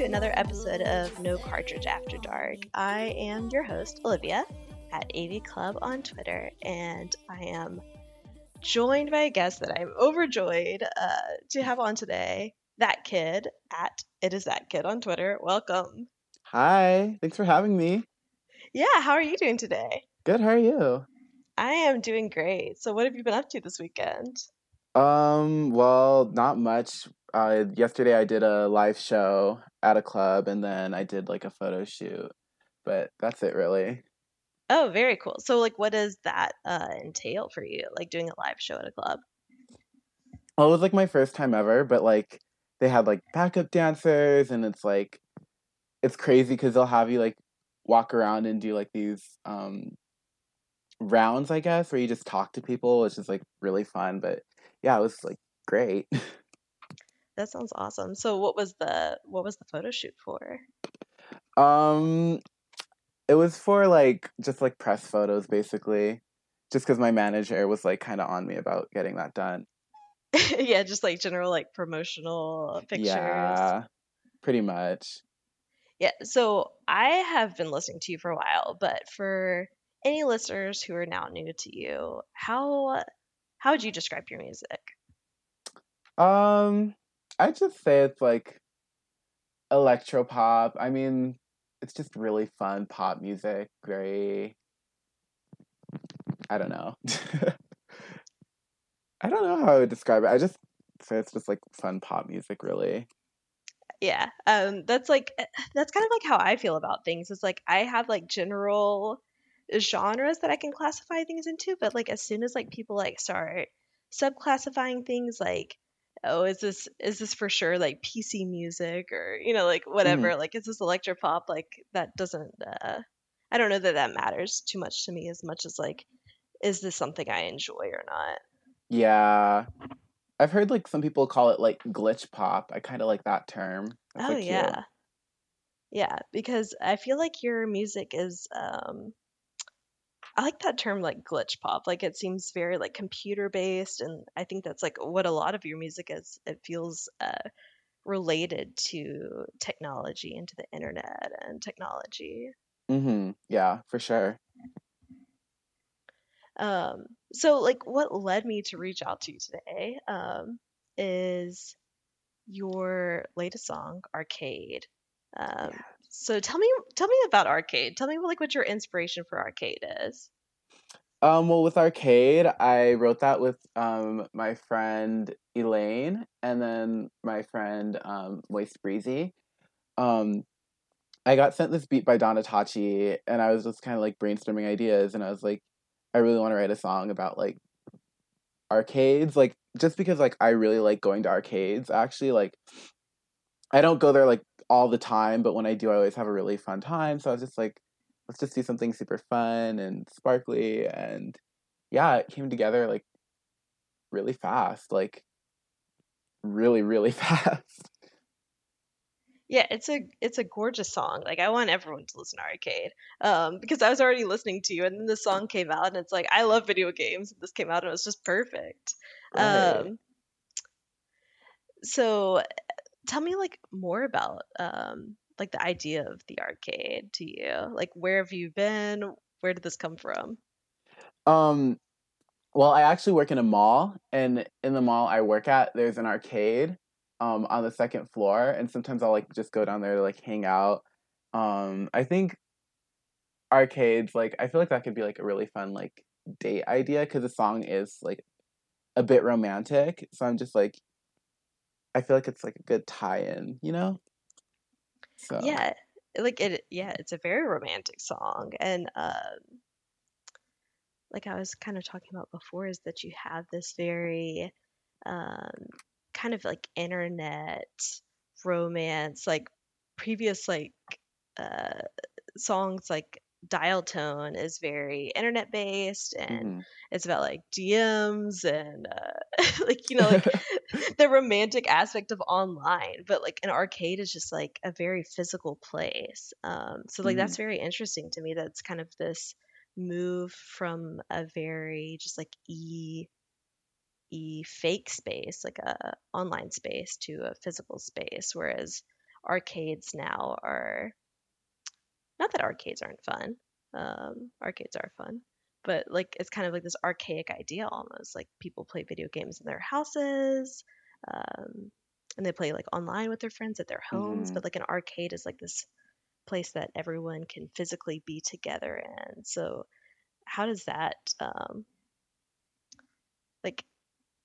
to another episode of No Cartridge After Dark. I am your host, Olivia, at AV Club on Twitter, and I am joined by a guest that I'm overjoyed uh, to have on today. That kid at it is that kid on Twitter. Welcome. Hi, thanks for having me. Yeah, how are you doing today? Good, how are you? I am doing great. So, what have you been up to this weekend? Um, well, not much. Uh, yesterday I did a live show at a club and then I did like a photo shoot, but that's it really. Oh, very cool. So, like, what does that uh, entail for you? Like doing a live show at a club? Well, it was like my first time ever, but like they had like backup dancers and it's like it's crazy because they'll have you like walk around and do like these um rounds, I guess, where you just talk to people, which is like really fun. But yeah, it was like great. That sounds awesome. So, what was the what was the photo shoot for? Um, it was for like just like press photos, basically. Just because my manager was like kind of on me about getting that done. yeah, just like general like promotional pictures. Yeah, pretty much. Yeah, so I have been listening to you for a while, but for any listeners who are now new to you, how how would you describe your music? Um, I just say it's like electro pop. I mean, it's just really fun pop music. Very, I don't know. I don't know how I would describe it. I just say it's just like fun pop music, really. Yeah, um, that's like eh, that's kind of like how I feel about things. It's like I have like general genres that I can classify things into, but like as soon as like people like start subclassifying things, like oh, is this is this for sure like PC music or you know like whatever, like is this electropop? Like that doesn't. Uh, I don't know that that matters too much to me as much as like is this something I enjoy or not. Yeah. I've heard like some people call it like glitch pop. I kind of like that term. That's, Oh like, cute. yeah. Yeah, because I feel like your music is um I like that term like glitch pop. Like it seems very like computer based and I think that's like what a lot of your music is. It feels uh related to technology and to the internet and technology. Mm-hmm. Yeah, for sure. Um so like what led me to reach out to you today um is your latest song Arcade. Um so tell me tell me about Arcade. Tell me like what your inspiration for Arcade is. Um, well, with Arcade, I wrote that with um my friend Elaine and then my friend um Moist Breezy. Um, I got sent this beat by Donatachi, and I was just kind of like brainstorming ideas, and I was like, I really want to write a song about like arcades, like just because like I really like going to arcades. Actually, like I don't go there like all the time, but when I do, I always have a really fun time. So I was just like, let's just do something super fun and sparkly, and yeah, it came together like really fast, like really, really fast. Yeah, it's a it's a gorgeous song. Like I want everyone to listen to Arcade. Um, because I was already listening to you and then the song came out and it's like I love video games. This came out and it was just perfect. Right. Um, so tell me like more about um like the idea of the arcade to you. Like where have you been? Where did this come from? Um, well, I actually work in a mall, and in the mall I work at, there's an arcade um on the second floor, and sometimes I'll like just go down there to like hang out. Um, I think arcades like I feel like that could be like a really fun like date idea because the song is like a bit romantic, so I'm just like I feel like it's like a good tie-in, you know? So Yeah, like it yeah, it's a very romantic song and um like I was kind of talking about before is that you have this very um kind of like internet romance like previous like uh songs like dial tone is very internet based and hmm it's about like DMs and uh, like you know like the romantic aspect of online but like an arcade is just like a very physical place um so like hmm that's very interesting to me that's kind of this move from a very just like e e fake space like a online space to a physical space whereas arcades now are not that arcades aren't fun. Um, arcades are fun, but like it's kind of like this archaic idea almost. Like people play video games in their houses, um, and they play like online with their friends at their homes. hmm But like an arcade is like this place that everyone can physically be together in. So how does that um, like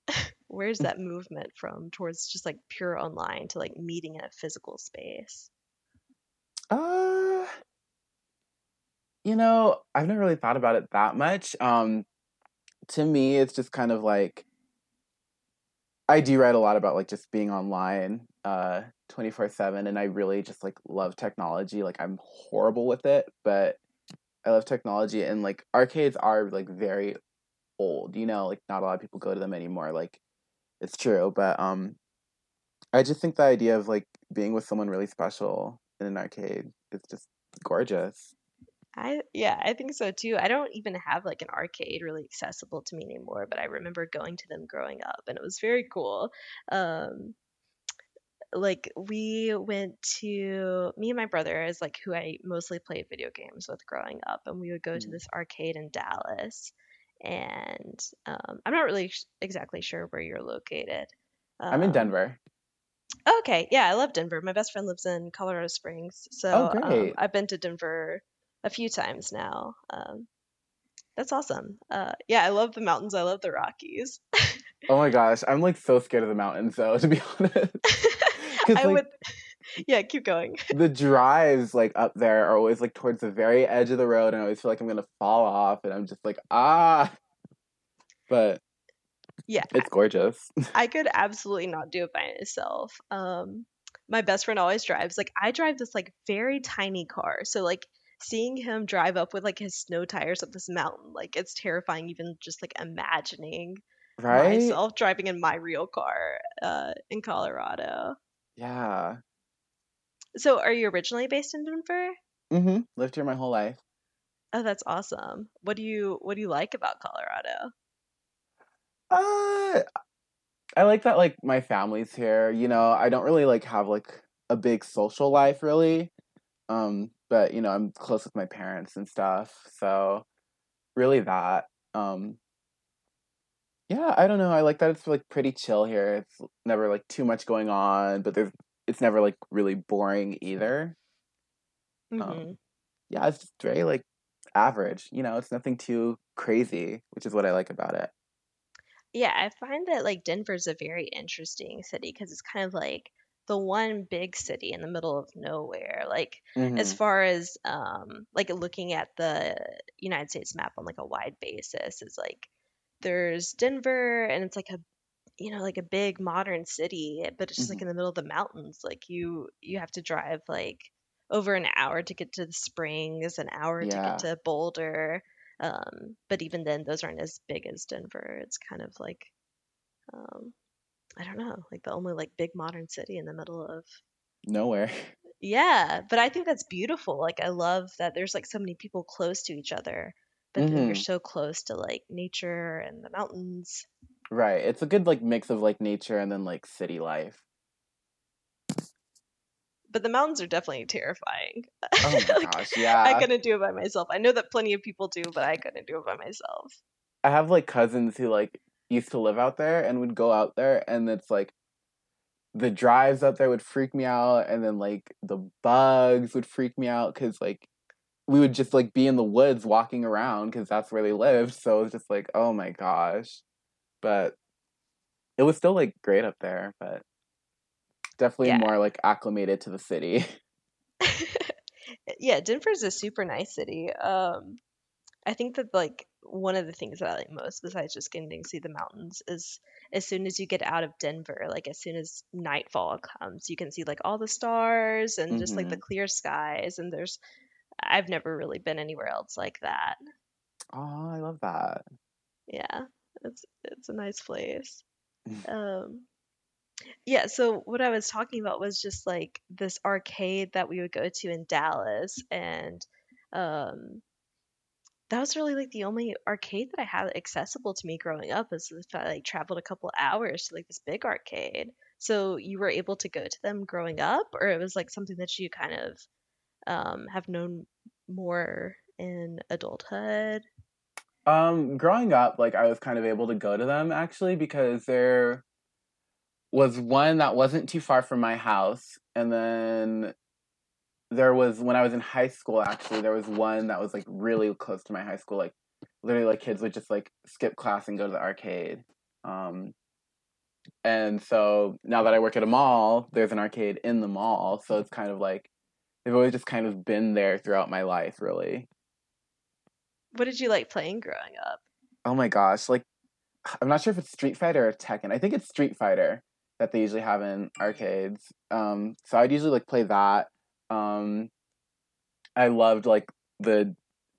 where's that movement from towards just like pure online to like meeting in a physical space? Uh, you know, I've never really thought about it that much. Um, to me, it's just kind of like I do write a lot about like just being online uh 24/7 and I really just like love technology. Like I'm horrible with it, but I love technology and like arcades are like very old, you know, like not a lot of people go to them anymore. Like it's true, but um I just think the idea of like being with someone really special in an arcade is just gorgeous. I yeah, I think so too. I don't even have like an arcade really accessible to me anymore, but I remember going to them growing up and it was very cool. Um like we went to me and my brother is like who I mostly played video games with growing up and we would go to Mm. this arcade in Dallas and um I'm not really sh- exactly sure where you're located. I'm in Um Denver. Okay, yeah, I love Denver. My best friend lives in Colorado Springs, Oh, so um. I've been to Denver a few times now. Um, that's awesome. Uh, yeah, I love the mountains. I love the Rockies. Oh my gosh, I'm like so scared of the mountains though, to be honest. I like would, yeah, keep going. the drives like up there are always like towards the very edge of the road, and I always feel like I'm gonna fall off, and I'm just like ah. But Yeah, it's gorgeous. I could absolutely not do it by myself. Um, my best friend always drives. Like I drive this like very tiny car, so like seeing him drive up with like his snow tires up this mountain, like it's terrifying. Even just like imagining Right? myself driving in my real car uh, in Colorado. Yeah. So, are you originally based in Denver? Mm-hmm. Lived here my whole life. Oh, that's awesome. What do you what do you like about Colorado? Uh, I like that like my family's here. You know, I don't really like have like a big social life really. Um, but you know, I'm close with my parents and stuff. So really that. Um, yeah, I don't know. I like that it's like pretty chill here. It's never like too much going on, but there's it's never like really boring either. hmm Um, yeah, it's just very like average. You know, it's nothing too crazy, which is what I like about it. Yeah, I find that like Denver's a very interesting city because it's kind of like the one big city in the middle of nowhere. Like as Mm-hmm. far as um like looking at the United States map on like a wide basis is like there's Denver and it's like a you know like a big modern city, but it's just like Mm-hmm. in the middle of the mountains. Like you you have to drive like over an hour to get to the Springs, an hour to get to Boulder. Um, but even then, those aren't as big as Denver. It's kind of like um, I don't know, like the only like big modern city in the middle of Nowhere. yeah. But I think that's beautiful. Like I love that there's like so many people close to each other, but then you're Mm-hmm. so close to like nature and the mountains. Right. It's a good like mix of like nature and then like city life. But the mountains are definitely terrifying. Oh my like gosh, yeah. I couldn't do it by myself. I know that plenty of people do, but I couldn't do it by myself. I have like cousins who like used to live out there and would go out there and it's like the drives out there would freak me out and then like the bugs would freak me out cuz like we would just like be in the woods walking around cuz that's where they lived. So it was just like, "Oh my gosh." But it was still like great up there, but definitely Yeah. more like acclimated to the city. yeah, Denver's a super nice city. Um, I think that like one of the things that I like most, besides just getting to see the mountains, is as soon as you get out of Denver, like as soon as nightfall comes, you can see like all the stars and just like the mhm. clear skies. And there's I've never really been anywhere else like that. Oh, I love that. Yeah, it's it's a nice place. Um, yeah, so what I was talking about was just like this arcade that we would go to in Dallas, and um, that was really like the only arcade that I had accessible to me growing up. Is if I like traveled a couple hours to like this big arcade. So you were able to go to them growing up, or it was like something that you kind of um, have known more in adulthood. Um, growing up, like I was kind of able to go to them actually because there was one that wasn't too far from my house, and then there was when I was in high school actually there was one that was like really close to my high school, like literally like kids would just like skip class and go to the arcade. Um, and so now that I work at a mall, there's an arcade in the mall, so it's kind of like they've always just kind of been there throughout my life, really. What did you like playing growing up? Oh my gosh, like I'm not sure if it's Street Fighter or Tekken. I think it's Street Fighter that they usually have in arcades. Um, so I'd usually like play that. Um, I loved like the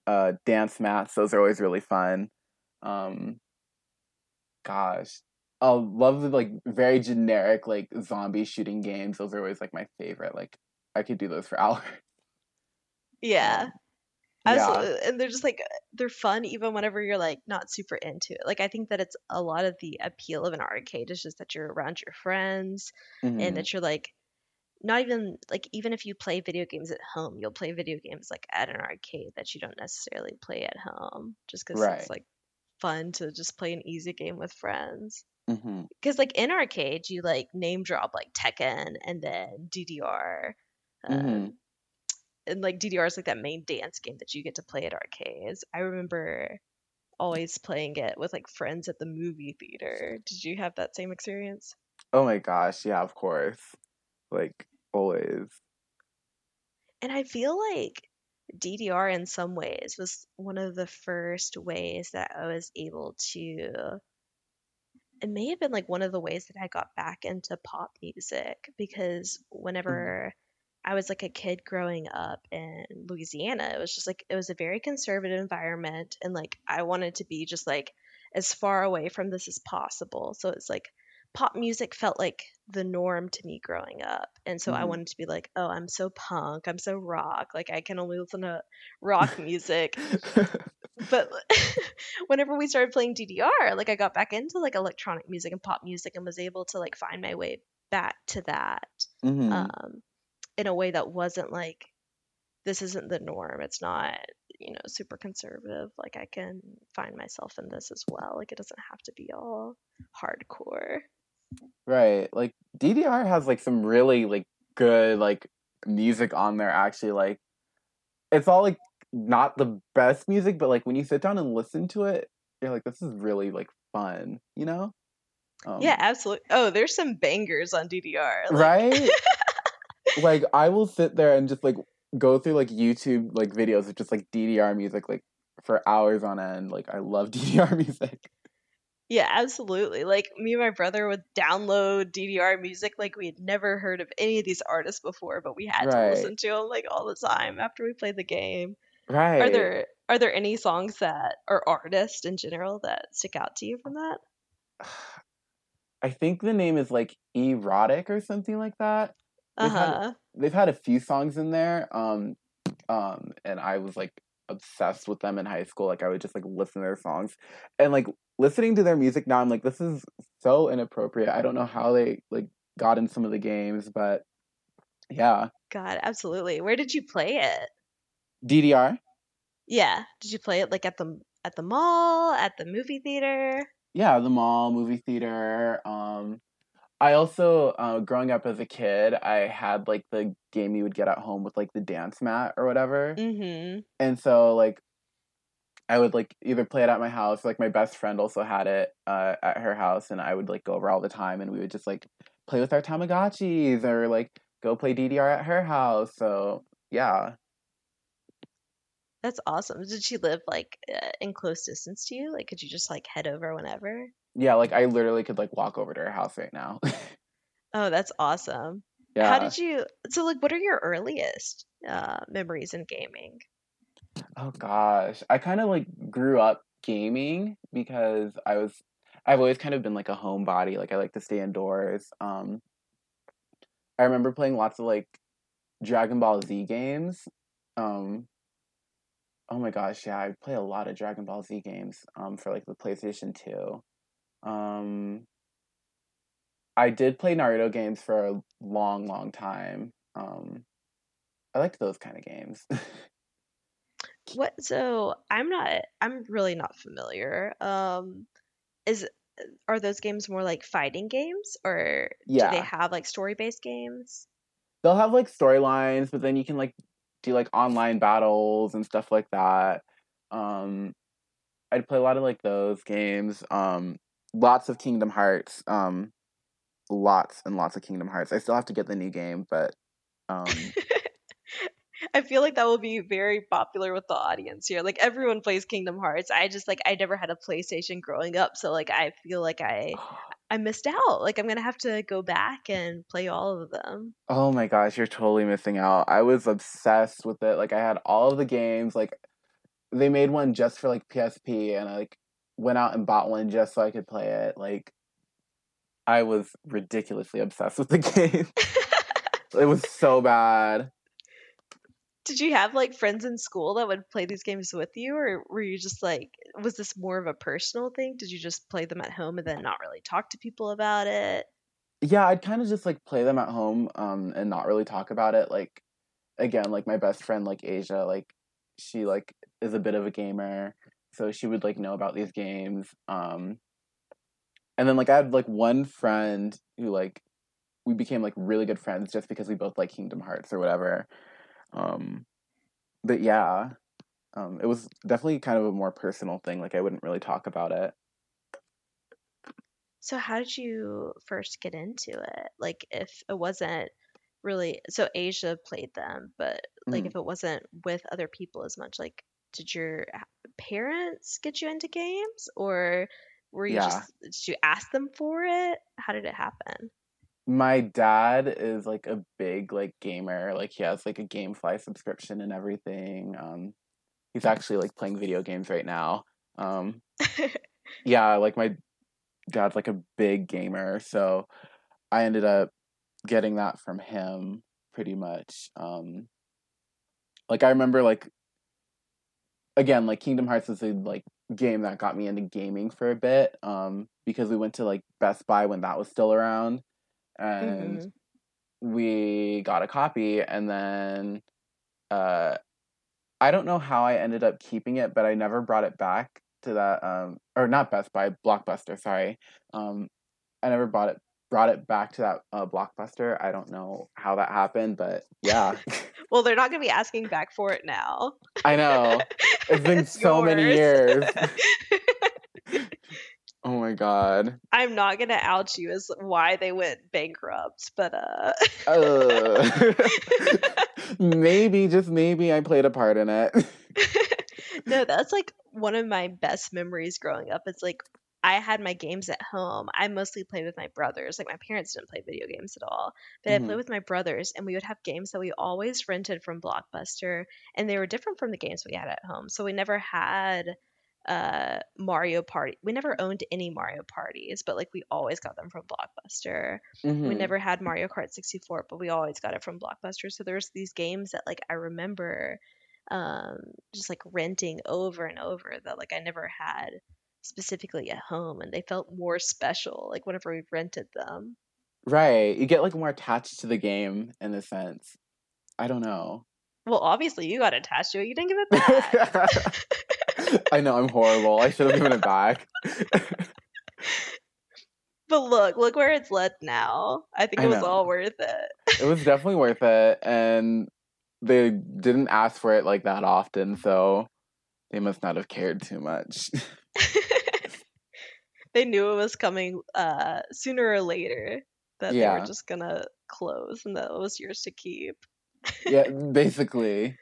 uh, dance mats; those are always really fun. Um, gosh, I love the like very generic like zombie shooting games. Those are always like my favorite. Like I could do those for hours. Yeah. Yeah. And they're just like they're fun even whenever you're like not super into it. Like I think that it's a lot of the appeal of an arcade is just that you're around your friends and Mhm. that you're like not even like even if you play video games at home, you'll play video games like at an arcade that you don't necessarily play at home just because Right. it's like fun to just play an easy game with friends. Because like in arcade, you like name drop like Tekken and then DDR. Um, Mhm. and like DDR is like that main dance game that you get to play at arcades. I remember always playing it with like friends at the movie theater. Did you have that same experience? Oh my gosh, yeah, of course. Like always. And I feel like DDR in some ways was one of the first ways that I was able to it may have been like one of the ways that I got back into pop music because mm-hmm. whenever I was like a kid growing up in Louisiana, it was just like it was a very conservative environment and like I wanted to be just like as far away from this as possible. So it's like pop music felt like the norm to me growing up. And so I Mhm. wanted to be like, oh, I'm so punk, I'm so rock, like I can only listen to rock music but whenever we started playing DDR, like I got back into like electronic music and pop music and was able to like find my way back to that Mhm. um, in a way that wasn't like this isn't the norm. It's not you know super conservative. Like I can find myself in this as well. Like it doesn't have to be all hardcore. Right. Like DDR has like some really like good like music on there actually like it's all like not the best music but like when you sit down and listen to it you're like this is really like fun, you know? Um, yeah, absolutely. Oh, there's some bangers on DDR. Like, Right? like I will sit there and just like go through like YouTube like videos of just like DDR music like for hours on end. Like I love DDR music. Yeah, absolutely. Like me and my brother would download DDR music like we had never heard of any of these artists before, but we had to listen to them like all the time after we played the game. Right. Are there are there any songs that or artists in general that stick out to you from that? I think the name is like E-Rotic or something like that. Uh They've had- huh. they've had a few songs in there um um and i was like obsessed with them in high school like i would just like listen to their songs and like listening to their music now i'm like this is so inappropriate i don't know how they like got in some of the games but yeah God, absolutely. Where did you play it? ddr Yeah, did you play it like at the at the mall, at the movie theater? yeah the mall movie theater um i also uh, growing up as a kid i had like the game you would get at home with like the dance mat or whatever Mm-hmm. and so like I would like either play it at my house, like my best friend also had it uh, at her house, and I would like go over all the time, and we would just like play with our Tamagotchis or like go play DDR at her house. So yeah, That's awesome. Did she live like uh, in close distance to you? Like, could you just like head over whenever? yeah, like I literally could like walk over to her house right now. Oh, that's awesome. Yeah. How did you? So, like, what are your earliest uh, memories in gaming? Oh gosh, I kind of like grew up gaming because I was I've always kind of been like a homebody. Like I like to stay indoors. Um, I remember playing lots of like Dragon Ball Z games. Um, oh my gosh, yeah, I play a lot of Dragon Ball Z games. Um, for like the PlayStation Two. Um, I did play Naruto games for a long, long time. Um, I liked those kind of games. What? So, I'm not. I'm really not familiar. Um, is are those games more like fighting games, or do they have like story-based games? they'll have like storylines, but then you can like do like online battles and stuff like that. Um, I'd play a lot of like those games. Um, lots of Kingdom Hearts. Um, lots and lots of Kingdom Hearts. I still have to get the new game, but um, I feel like that will be very popular with the audience here. Like everyone plays Kingdom Hearts. I just like I never had a PlayStation growing up, so like I feel like I I missed out. Like I'm gonna have to go back and play all of them. oh my gosh, you're totally missing out. I was obsessed with it. Like I had all of the games. Like they made one just for like PSP, and I like went out and bought one just so I could play it. Like I was ridiculously obsessed with the game. it was so bad. Did you have like friends in school that would play these games with you, or were you just like, was this more of a personal thing? Did you just play them at home and then not really talk to people about it? Yeah, I'd kind of just like play them at home um and not really talk about it. Like again, like my best friend like Asia, like she like is a bit of a gamer, so she would like know about these games. Um and then like I had like one friend who like we became like really good friends just because we both like Kingdom Hearts or whatever. Um but yeah, um it was definitely kind of a more personal thing. Like I wouldn't really talk about it. So how did you first get into it? Like if it wasn't really, so Asia played them, but like Mhm. if it wasn't with other people as much, like did your parents get you into games or were you Yeah. just, did you ask them for it? How did it happen? My dad is like a big like gamer. Like he has like a GameFly subscription and everything. Um he's actually like playing video games right now. Um yeah, like my dad's like a big gamer, so I ended up getting that from him pretty much. Um like I remember like again, like Kingdom Hearts is a like game that got me into gaming for a bit. Um because we went to like Best Buy when that was still around and Mhm. we got a copy and then uh I don't know how I ended up keeping it, but I never brought it back to that um or not Best Buy, Blockbuster, sorry. Um I never bought it brought it back to that uh, Blockbuster. I don't know how that happened, but yeah. Well, they're not going to be asking back for it now. I know. It's been so many years. oh my god. I'm not going to out you as why they went bankrupt, but uh Uh, maybe just maybe I played a part in it. no, that's like one of my best memories growing up. It's like I had my games at home. I mostly played with my brothers. Like my parents didn't play video games at all, but I Mhm. played with my brothers, and we would have games that we always rented from Blockbuster, and they were different from the games we had at home. So we never had uh Mario Party. We never owned any Mario parties, but like we always got them from Blockbuster. We Mhm. never had Mario Kart 64, but we always got it from Blockbuster. So there's these games that like I remember um just like renting over and over that like I never had specifically at home and they felt more special like whenever we rented them. Right. You get like more attached to the game in a sense. I don't know. Well, obviously you got attached to it. You didn't give it back. I know I'm horrible. I should have given it back. but look, look where it's led now. I think I it was know. all worth it. it was definitely worth it and they didn't ask for it like that often, so they must not have cared too much. they knew it was coming uh sooner or later that they were just gonna close and that it was yours to keep. yeah, basically.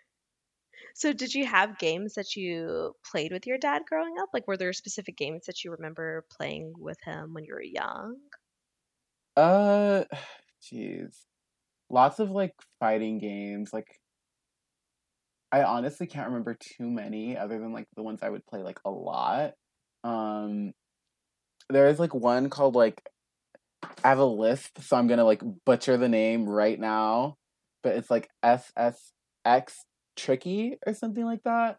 So did you have games that you played with your dad growing up? Like were there specific games that you remember playing with him when you were young? Uh jeez. lots of like fighting games. Like I honestly can't remember too many other than like the ones I would play like a lot. Um there is like one called like I have a lisp, so I'm gonna like butcher the name right now. But it's like SSX Tricky or something like that.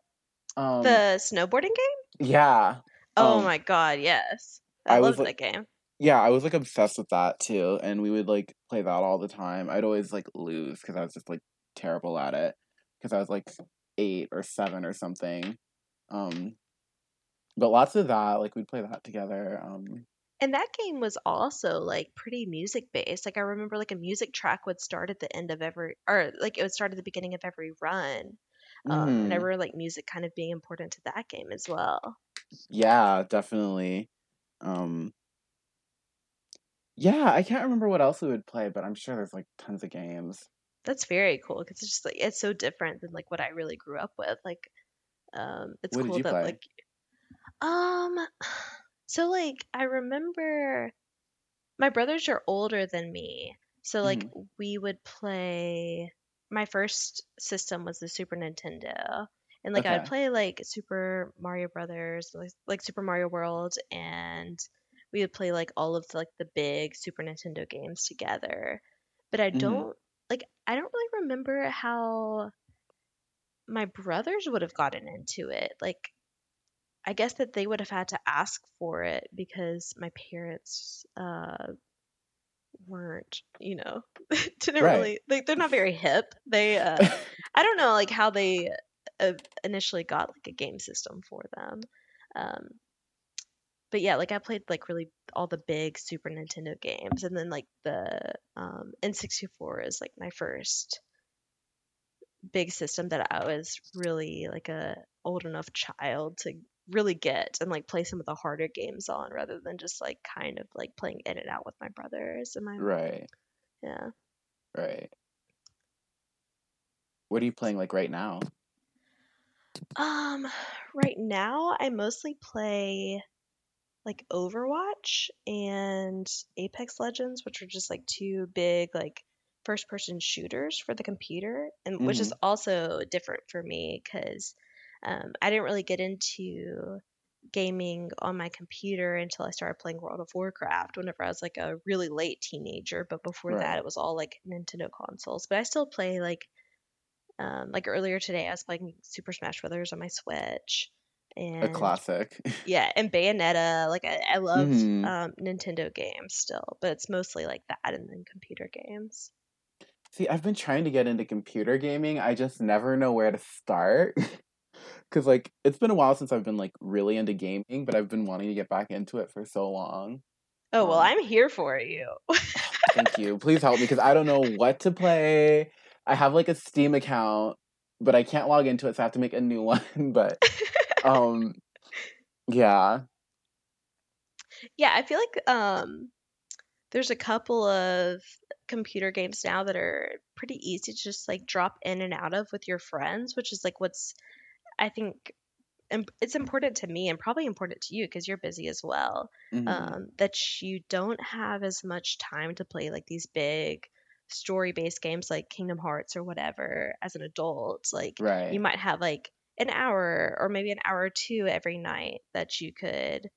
Um the snowboarding game? yeah. Oh um, my god, yes. I, I was like- that game. Yeah, I was like obsessed with that too, and we would like play that all the time. I'd always like lose because I was just like terrible at it because I was like eight or seven or something. Um, but lots of that, like we'd play that together. Um, And that game was also like pretty music based. Like I remember like a music track would start at the end of every or like it would start at the beginning of every run. Um, and I remember like music kind of being important to that game as well. yeah, definitely. Um, yeah, I can't remember what else we would play, but I'm sure there's like tons of games. That's very cool because it's just like it's so different than like what I really grew up with. Like, um, it's What cool that play? like, um, so like I remember my brothers are older than me, so like Mm-hmm. we would play. My first system was the Super Nintendo, and like I would play like Super Mario Brothers, like, like Super Mario World, and we would play like all of the, like the big Super Nintendo games together. But I Mhm. don't like I don't really remember how my brothers would have gotten into it. Like I guess that they would have had to ask for it because my parents uh weren't, you know, didn't Right. really like they're not very hip. They uh I don't know like how they uh, initially got like a game system for them. Um but yeah, like I played like really all the big Super Nintendo games and then like the um N64 is like my first big system that I was really like a old enough child to really get and like play some of the harder games on rather than just like kind of like playing in and out with my brothers and my right, yeah. right. What are you playing like right now? Um right now I mostly play like Overwatch and Apex Legends, which are just like two big like first person shooters for the computer and which is also different for me cuz um, I didn't really get into gaming on my computer until I started playing World of Warcraft whenever I was like a really late teenager, but before that it was all like Nintendo consoles. But I still play like um, like earlier today I was playing Super Smash Brothers on my Switch A classic. yeah, and Bayonetta. Like I, I love Mhm. um, Nintendo games still, but it's mostly like that and then computer games. See, I've been trying to get into computer gaming. I just never know where to start. Cause like it's been a while since I've been like really into gaming, but I've been wanting to get back into it for so long. Oh well, Um, I'm here for you. Thank you. Please help me because I don't know what to play. I have like a Steam account, but I can't log into it, so I have to make a new one. But um yeah. yeah, I feel like um, there's a couple of computer games now that are pretty easy to just like drop in and out of with your friends, which is like what's I think it's important to me and probably important to you because you're busy as well. mhm, um, that you don't have as much time to play like these big story based games like Kingdom Hearts or whatever as an adult. Like right. you might have like an hour or maybe an hour or two every night that you could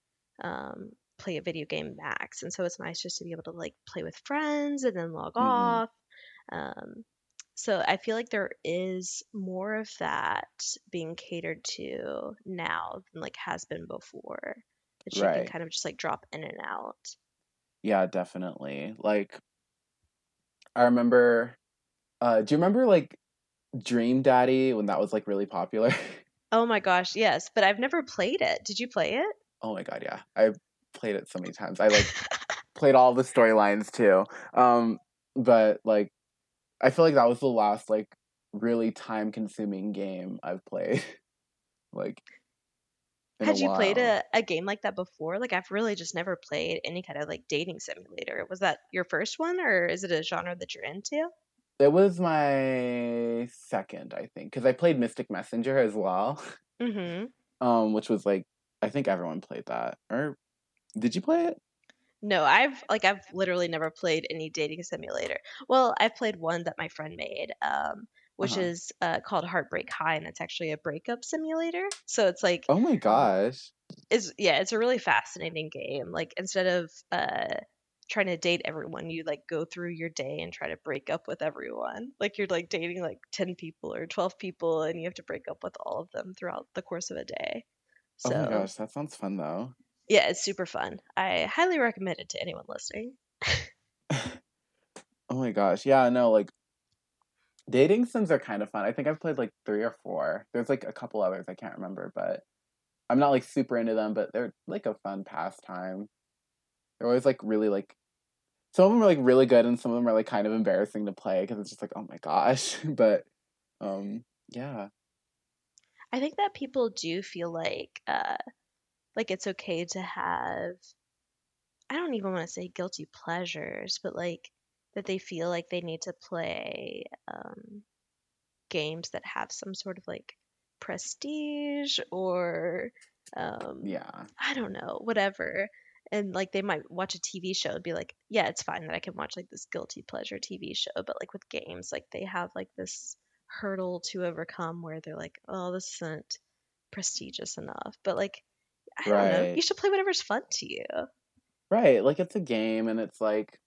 um, play a video game max. And so it's nice just to be able to like play with friends and then log Mhm. off. Um, so I feel like there is more of that being catered to now than like has been before. That you can kind of just like drop in and out. Yeah, definitely. Like I remember uh do you remember like Dream Daddy when that was like really popular? Oh my gosh, yes, but I've never played it. Did you play it? oh my god, yeah. I played it so many times. I like played all the storylines too. Um, but like, I feel like that was the last like really time consuming game I've played. like, Had you played a, a game like that before? Like I've really just never played any kind of like dating simulator. Was that your first one or is it a genre that you're into? It was my second, I think, because I played Mystic Messenger as well. Mm-hmm. Um, which was like I think everyone played that. Or did you play it? No, I've like I've literally never played any dating simulator. Well, I've played one that my friend made, um, which Uh-huh. is uh, called Heartbreak High, and it's actually a breakup simulator. So it's like Oh my gosh. is yeah, it's a really fascinating game. Like instead of uh trying to date everyone, you like go through your day and try to break up with everyone. Like you're like dating like 10 people or 12 people and you have to break up with all of them throughout the course of a day. Oh my So, gosh, that sounds fun though. Yeah, it's super fun. I highly recommend it to anyone listening. Oh my gosh. Yeah, no, like dating sims are kind of fun. I think I've played like three or four. There's like a couple others I can't remember, but I'm not like super into them, but they're like a fun pastime. They're always like really like some of them are like really good and some of them are like kind of embarrassing to play because it's just like, oh my gosh. But um yeah. I think that people do feel like uh like it's okay to have I don't even want to say guilty pleasures, but like that they feel like they need to play um games that have some sort of like prestige or um Yeah. I don't know, whatever. And like they might watch a TV show and be like, yeah, it's fine that I can watch like this guilty pleasure TV show, but like with games, like they have like this hurdle to overcome where they're like, oh, this isn't prestigious enough. But like, I don't know, you should play whatever's fun to you. Right. Like it's a game and it's like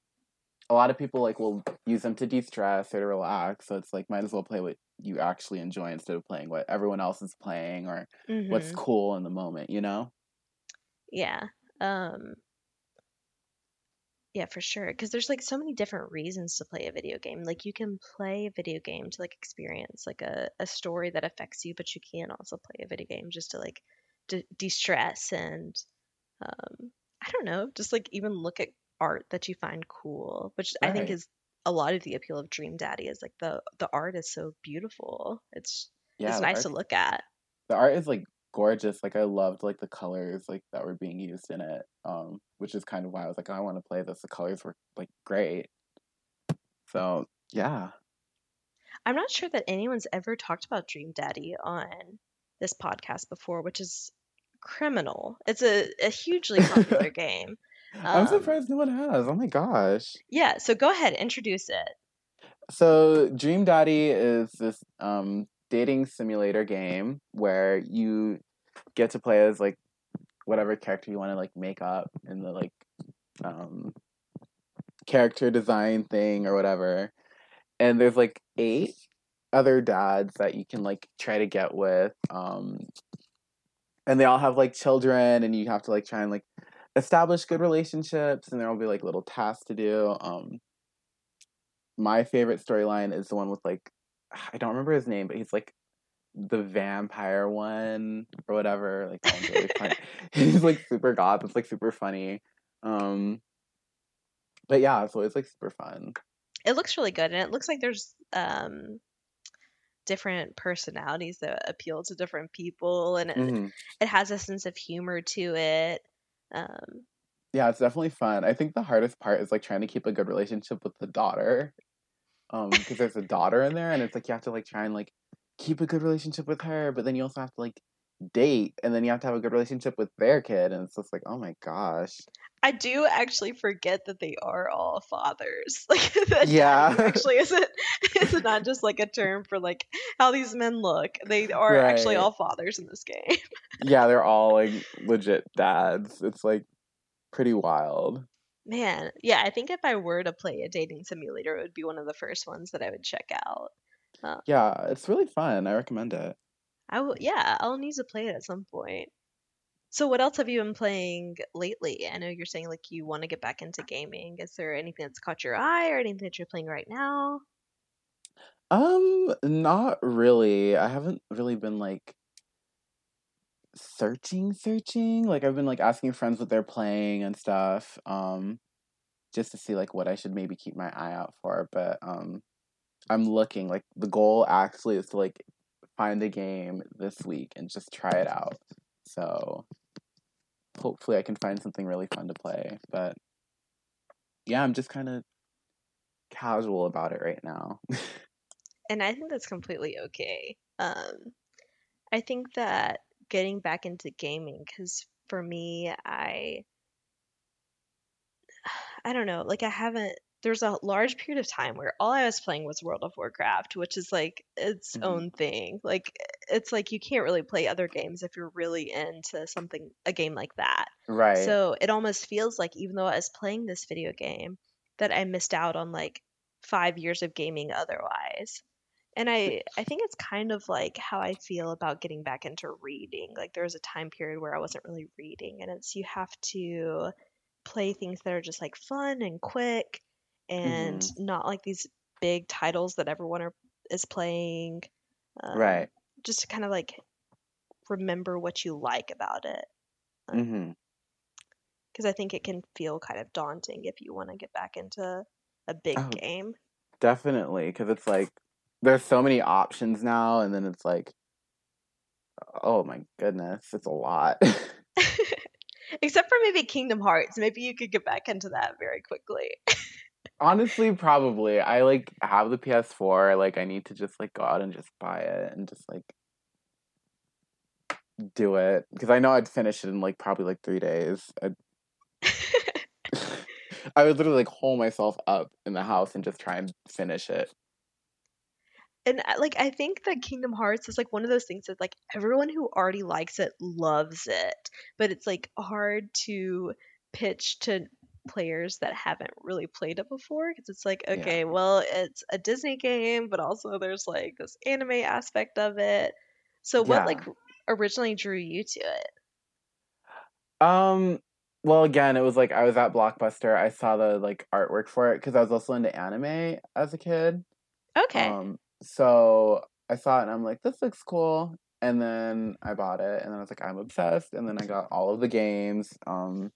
a lot of people like will use them to de-stress or to relax. So it's like might as well play what you actually enjoy instead of playing what everyone else is playing or what's hmm cool in the moment, you know? Yeah. Um, yeah, for sure. Because there's like so many different reasons to play a video game. Like you can play a video game to like experience like a, a story that affects you, but you can also play a video game just to like de- de-stress and um, I don't know, just like even look at art that you find cool, which I think is a lot of the appeal of Dream Daddy is like the the art is so beautiful. It's Yeah, it's nice to look at. the art is like gorgeous. Like I loved like the colors like that were being used in it. Um, which is kind of why I was like, "Oh, I want to play this. The colors were like great. So yeah. I'm not sure that anyone's ever talked about Dream Daddy on this podcast before, which is criminal. It's a, a hugely popular game. I'm Um, surprised no one has. Oh my gosh. yeah, so go ahead, introduce it. So Dream Daddy is this um dating simulator game where you get to play as like whatever character you want to like make up in the like um character design thing or whatever. And there's like eight other dads that you can like try to get with. Um and they all have like children and you have to like try and like establish good relationships and there'll be like little tasks to do. Um my favorite storyline is the one with like I don't remember his name, but he's like the vampire one or whatever. Like that one's really funny. he's like super goth. It's like super funny. Um, but yeah, so it's like super fun. It looks really good, and it looks like there's um different personalities that appeal to different people, and it, hmm it has a sense of humor to it. Um, Yeah, it's definitely fun. I think the hardest part is like trying to keep a good relationship with the daughter. Um, because there's a daughter in there, and it's like you have to like try and like keep a good relationship with her, but then you also have to like date, and then you have to have a good relationship with their kid, and it's just like, oh my gosh. I do actually forget that they are all fathers. Like that Yeah. actually isn't it's not just like a term for like how these men look. They are actually all fathers in this game. Yeah, they're all like legit dads. It's like pretty wild. Man, yeah, I think if I were to play a dating simulator, it would be one of the first ones that I would check out. Uh, Yeah, it's really fun. I recommend it. I will, yeah, I'll need to play it at some point. So, what else have you been playing lately? I know you're saying like you want to get back into gaming. Is there anything that's caught your eye or anything that you're playing right now? Um, not really. I haven't really been like searching, searching. Like I've been like asking friends what they're playing and stuff. Um, just to see like what I should maybe keep my eye out for. But um, I'm looking. Like the goal actually is to like find a game this week and just try it out. So hopefully I can find something really fun to play. But yeah, I'm just kind of casual about it right now. And I think that's completely okay. Um, I think that getting back into gaming, because for me, I I don't know, like I haven't there's a large period of time where all I was playing was World of Warcraft, which is like its Mhm. own thing. Like it's like you can't really play other games if you're really into something a game like that. Right. So it almost feels like even though I was playing this video game, that I missed out on like five years of gaming otherwise. And I I think it's kind of like how I feel about getting back into reading. Like there was a time period where I wasn't really reading, and it's you have to play things that are just like fun and quick and Mm-hmm. not like these big titles that everyone are, is playing. Um, right. Just to kind of like remember what you like about it. hmm because I think it can feel kind of daunting if you want to get back into a big Oh. game. Definitely, because it's like there's so many options now, and then it's like, oh my goodness, it's a lot. Except for maybe Kingdom Hearts, maybe you could get back into that very quickly. Honestly, probably. I like have the PS4. Like, I need to just like go out and just buy it and just like do it because I know I'd finish it in like probably like three days. I'd, I would literally like hole myself up in the house and just try and finish it. and uh, like I think that Kingdom Hearts is like one of those things that like everyone who already likes it loves it, but it's like hard to pitch to players that haven't really played it before because it's like Yeah. okay, well, it's a Disney game, but also there's like this anime aspect of it. So what Yeah. like originally drew you to it? Um. Well, again, it was like I was at Blockbuster. I saw the like artwork for it because I was also into anime as a kid. Okay. Um. So I saw it and I'm like, this looks cool. And then I bought it, and then I was like, I'm obsessed. And then I got all of the games. Um.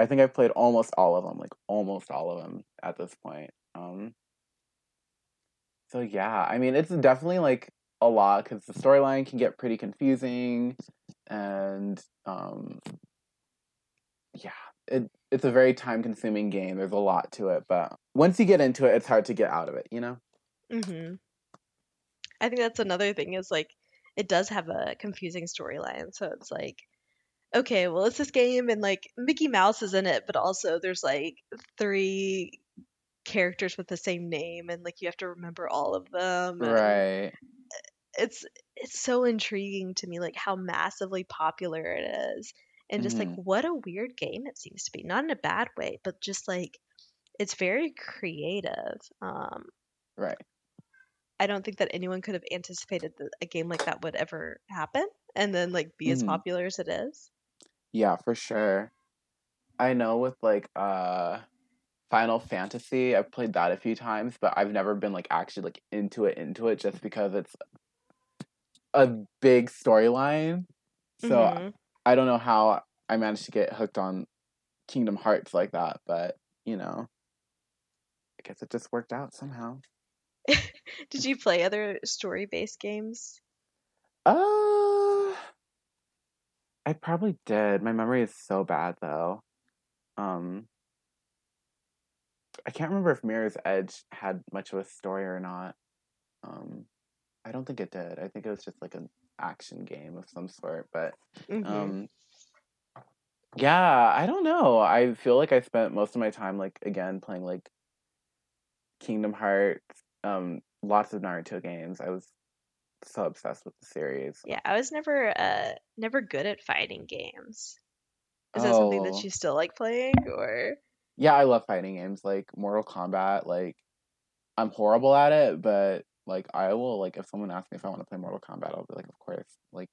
I think I've played almost all of them, like almost all of them at this point. Um. So yeah, I mean, it's definitely like a lot because the storyline can get pretty confusing, and um, yeah, it it's a very time consuming game. There's a lot to it, but once you get into it, it's hard to get out of it. You know? Mm-hmm. I think that's another thing is like it does have a confusing storyline. So it's like, okay, well, it's this game and like Mickey Mouse is in it, but also there's like three characters with the same name and like you have to remember all of them. Right. It's it's so intriguing to me like how massively popular it is. And just like Mhm. what a weird game it seems to be. Not in a bad way, but just like it's very creative. Um Right. I don't think that anyone could have anticipated that a game like that would ever happen and then like be as Mhm. popular as it is. Yeah, for sure. I know with like uh Final Fantasy, I've played that a few times, but I've never been like actually like into it into it just because it's a big storyline. So Mhm. I don't know how I managed to get hooked on Kingdom Hearts like that, but you know, I guess it just worked out somehow. Did you play other story-based games? Uh I probably did. My memory is so bad though. Um I can't remember if Mirror's Edge had much of a story or not. Um I don't think it did. I think it was just like an action game of some sort, but Mhm. um yeah, I don't know. I feel like I spent most of my time like again playing like Kingdom Hearts, um lots of Naruto games. I was so obsessed with the series. yeah, I was never uh never good at fighting games. Is that something that Oh. you still like playing or Yeah, I love fighting games like Mortal Kombat. Like, I'm horrible at it, but like, I will like if someone asks me if I want to play Mortal Kombat, I'll be like, of course. Like,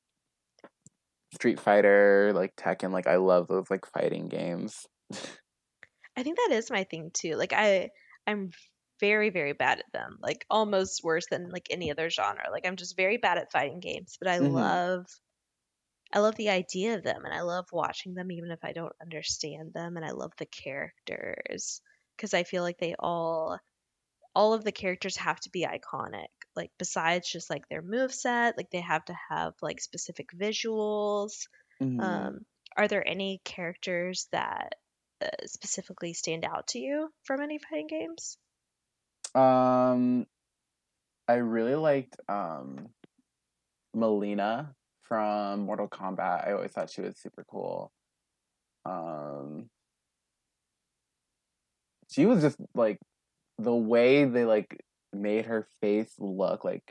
Street Fighter, like Tekken, like I love those like fighting games. I think that is my thing too. Like I I'm very very bad at them. Like almost worse than like any other genre. Like I'm just very bad at fighting games, but I Mhm. love I love the idea of them and I love watching them even if I don't understand them and I love the characters because I feel like they all all of the characters have to be iconic. Like besides just like their move set, like they have to have like specific visuals. Mhm. Um are there any characters that uh, specifically stand out to you from any fighting games? Um, I really liked um Mileena from Mortal Kombat. I always thought she was super cool. Um, she was just like the way they like made her face look like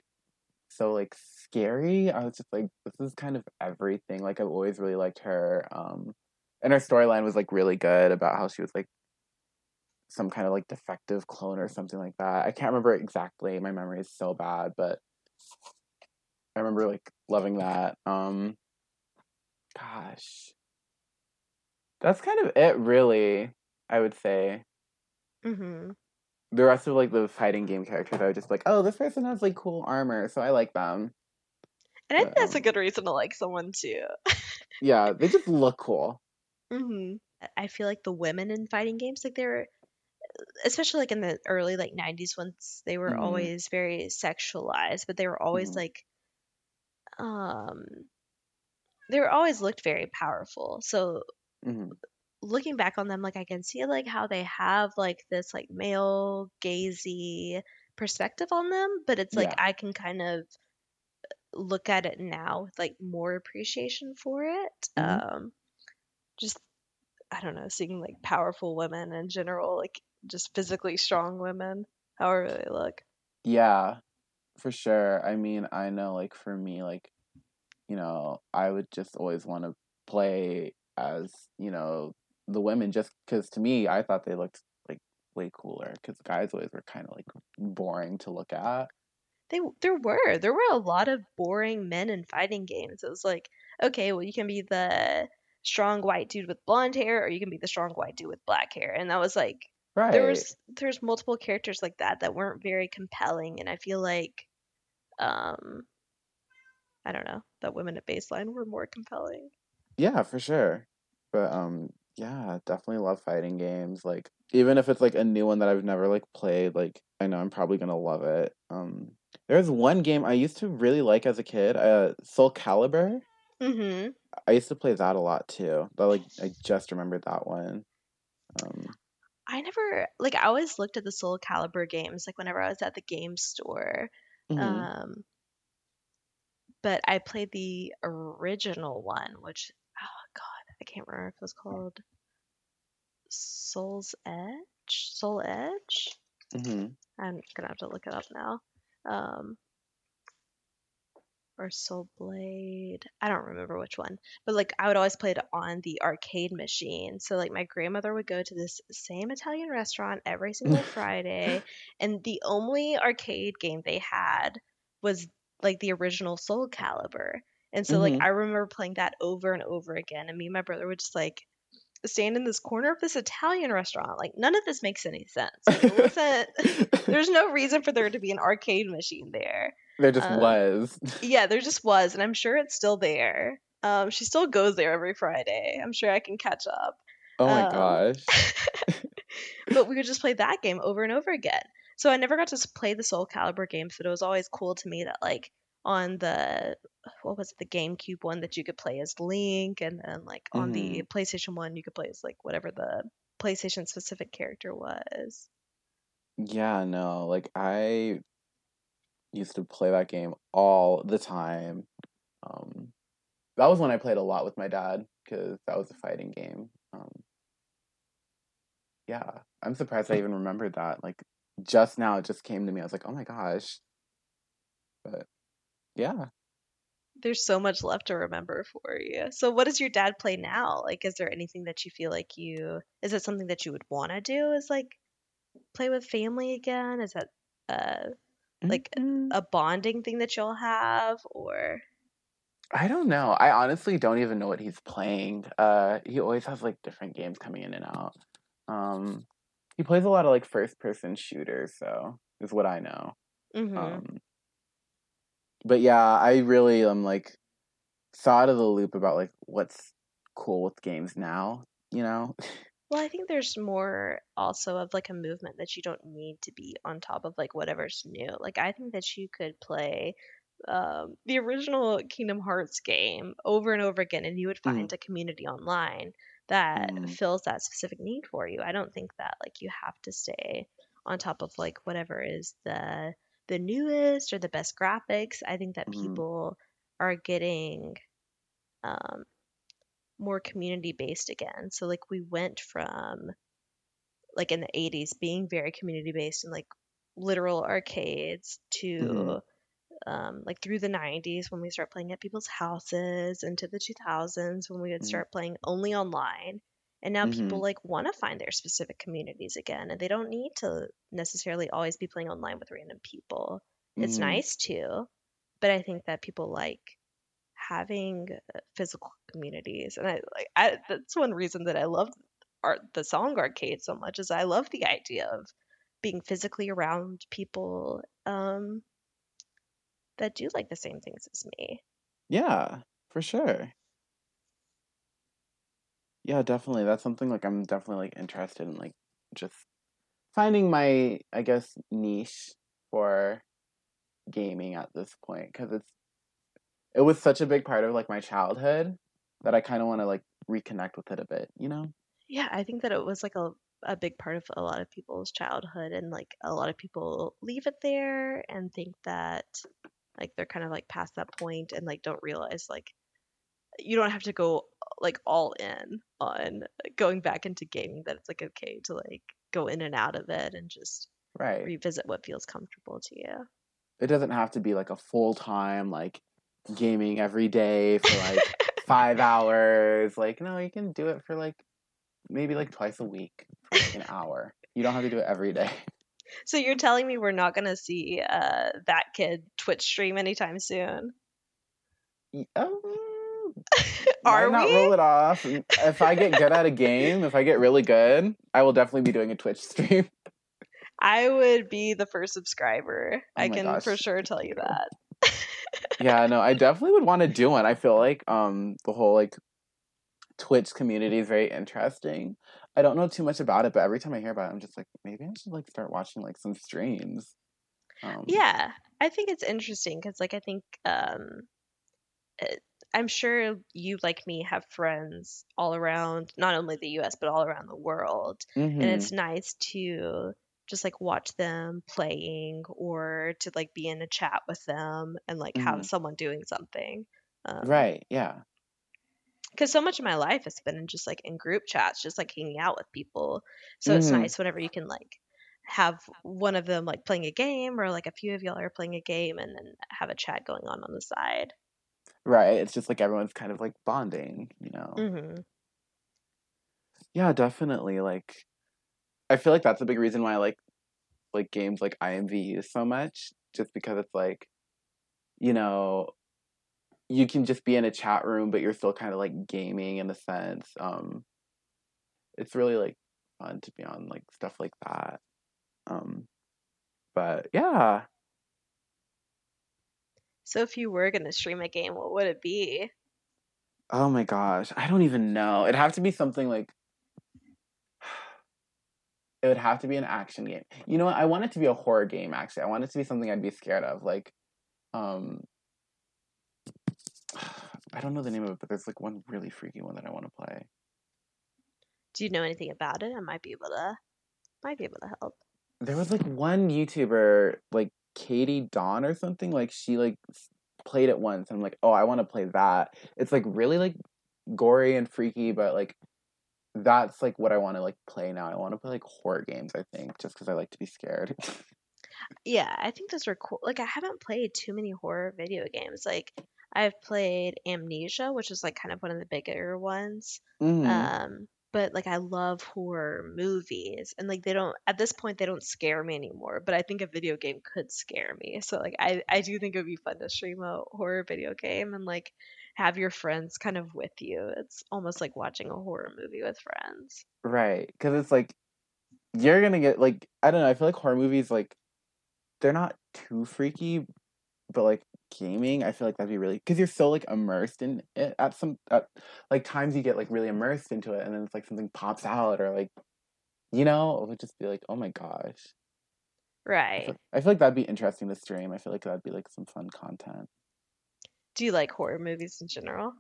so like scary. I was just like, this is kind of everything. Like I've always really liked her. Um and her storyline was like really good about how she was like some kind of like defective clone or something like that. I can't remember exactly. My memory is so bad, but I remember like loving that. Um gosh. That's kind of it really, I would say. Mm-hmm. The rest of like the fighting game characters I was just like, oh, this person has like cool armor, so I like them. And I think that's a good reason to like someone too. Yeah, they just look cool. hmm I feel like the women in fighting games, like they're, especially like in the early like '90s, once they were Mhm. always very sexualized, but they were always Mhm. like, um, they were always looked very powerful. So hmm looking back on them, like I can see like how they have like this like male gazy perspective on them, but it's like Yeah. I can kind of look at it now with like more appreciation for it. Mhm. Um, just I don't know, seeing like powerful women in general, like just physically strong women, however they look. Yeah, for sure. I mean, I know like for me, like, you know, I would just always want to play as, you know, the women just because to me, I thought they looked like way cooler because guys always were kind of like boring to look at. They there were there were a lot of boring men in fighting games. It was like, okay, well you can be the strong white dude with blonde hair, or you can be the strong white dude with black hair, and that was like Right. there was there's multiple characters like that that weren't very compelling, and I feel like, um, I don't know, that women at baseline were more compelling. Yeah, for sure. But um yeah, definitely love fighting games. Like even if it's like a new one that I've never like played, like I know I'm probably gonna love it. Um there's one game I used to really like as a kid, uh Soul Calibur. Mm-hmm. I used to play that a lot too. But like I just remembered that one. Um I never like I always looked at the Soul Calibur games like whenever I was at the game store. mhm. Um, but I played the original one, which oh god, I can't remember if it was called Soul's Edge. Soul Edge. Mhm. I'm gonna have to look it up now. Um, or Soul Blade. I don't remember which one, but like I would always play it on the arcade machine. So like my grandmother would go to this same Italian restaurant every single Friday, and the only arcade game they had was like the original Soul Calibur. And so like Mhm. I remember playing that over and over again, and me and my brother would just like stand in this corner of this Italian restaurant. Like none of this makes any sense. Like. There's no reason for there to be an arcade machine there. There just um, was. Yeah, there just was, and I'm sure it's still there. Um, she still goes there every Friday. I'm sure I can catch up. Oh my um, gosh. but we would just play that game over and over again. So I never got to play the Soul Calibur games, but it was always cool to me that like on the what was it, the GameCube one that you could play as Link, and then like on the PlayStation one you could play as like whatever the PlayStation specific character was. Yeah, no, like I used to play that game all the time. Um, that was when I played a lot with my dad because that was a fighting game. Um, yeah, I'm surprised I even remembered that. Like just now, it just came to me. I was like, oh my gosh. But yeah, There's so much left to remember for you. So what does your dad play now? Like is there anything that you feel like you is it something that you would want to do is like play with family again? Is that uh like Mm, a bonding thing that you'll have or I don't know. I honestly don't even know what he's playing. Uh, he always has like different games coming in and out. Um, he plays a lot of like first person shooters, so is what I know. Mhm. Um, but yeah, I really am like out of the loop about like what's cool with games now. You know? Well, I think there's more also of like a movement that you don't need to be on top of like whatever's new. Like I think that you could play um, the original Kingdom Hearts game over and over again, and you would find a community online that Mm. fills that specific need for you. I don't think that like you have to stay on top of like whatever is the the newest or the best graphics. I think that Mhm. people are getting um, more community based again. So like we went from like in the 80s being very community based and like literal arcades to Mhm. um, like through the 90s when we start playing at people's houses into the 2000s when we would Mhm. start playing only online and now people Mhm. like want to find their specific communities again and they don't need to necessarily always be playing online with random people it's Mhm. nice too but i think that people like having uh, physical communities and i like I, that's one reason that i love art the song arcade so much is i love the idea of being physically around people um that do like the same things as me Yeah, for sure. Yeah, definitely. That's something like I'm definitely like interested in like just finding my I guess niche for gaming at this point because it's it was such a big part of like my childhood that I kind of want to like reconnect with it a bit, you know? yeah i think that it was like a, a big part of a lot of people's childhood and like a lot of people leave it there and think that like they're kind of like past that point and like don't realize like you don't have to go like all in on going back into gaming that it's like okay to like go in and out of it and just Right. revisit what feels comfortable to you It doesn't have to be like a full time like gaming every day for like five hours. Like, no, you can do it for like maybe like twice a week for like an hour. You don't have to do it every day. so you're telling me we're not going to see uh that kid twitch stream anytime soon Y- Um, are not we roll it off. If I get good at a game, if I get really good, I will definitely be doing a Twitch stream. I would be the first subscriber. Oh I can gosh. for sure tell you that. yeah, no, I definitely would want to do one. I feel like um the whole like Twitch community is very interesting. I don't know too much about it, but every time I hear about it, I'm just like, maybe I should like start watching like some streams. Um, Yeah, I think it's interesting because, like, I think um, it, I'm sure you, like me, have friends all around, not only the U.S. but all around the world, and mhm, it's nice to just like watch them playing or to like be in a chat with them and like have Mhm. someone doing something. Um, Right. Yeah. because so much of my life has been in just like in group chats, just like hanging out with people. So it's Mhm. nice whenever you can like have one of them like playing a game or like a few of y'all are playing a game and then have a chat going on on the side. Right. It's just like everyone's kind of like bonding, you know. hmm Yeah, definitely. Like, I feel like that's a big reason why I like like games like IMVU so much, just because it's like, you know, you can just be in a chat room, but you're still kind of like gaming in a sense. Um, it's really like fun to be on like stuff like that. Um, but yeah, So if you were gonna stream a game, what would it be? oh my gosh, I don't even know. It'd have to be something like. It would have to be an action game. You know what? I want it to be a horror game. Actually, I want it to be something I'd be scared of. Like, um, I don't know the name of it, but there's like one really freaky one that I want to play. Do you know anything about it? I might be able to might be able to help. There was like one YouTuber, like Katie Dawn or something. Like she like played it once, and I'm like, oh, I want to play that. It's like really like gory and freaky, but like that's like what I want to like play now. I want to play like horror games. I think just because I like to be scared. Yeah, I think those are cool. Like I haven't played too many horror video games. Like I've played Amnesia, which is like kind of one of the bigger ones. Mhm. Um, but like I love horror movies and like they don't at this point they don't scare me anymore, but I think a video game could scare me. So like I I do think it would be fun to stream a horror video game and like have your friends kind of with you. It's almost like watching a horror movie with friends. Right, because it's like you're gonna get like I don't know. I feel like horror movies like they're not too freaky, but like gaming, I feel like that'd be really because you're so like immersed in it at some at like times you get like really immersed into it, and then it's like something pops out or like you know it would just be like oh my gosh. I Right. feel, I feel like that'd be interesting to stream. I feel like that'd be like some fun content. Do you like horror movies in general?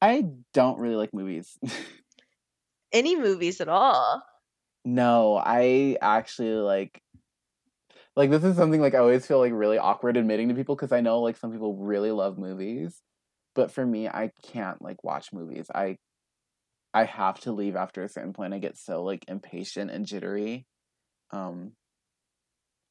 I don't really like movies. Any movies at all? No, I actually like like this is something like I always feel like really awkward admitting to people because I know like some people really love movies, but for me I can't like watch movies. I I have to leave after a certain point. I get so like impatient and jittery. Um,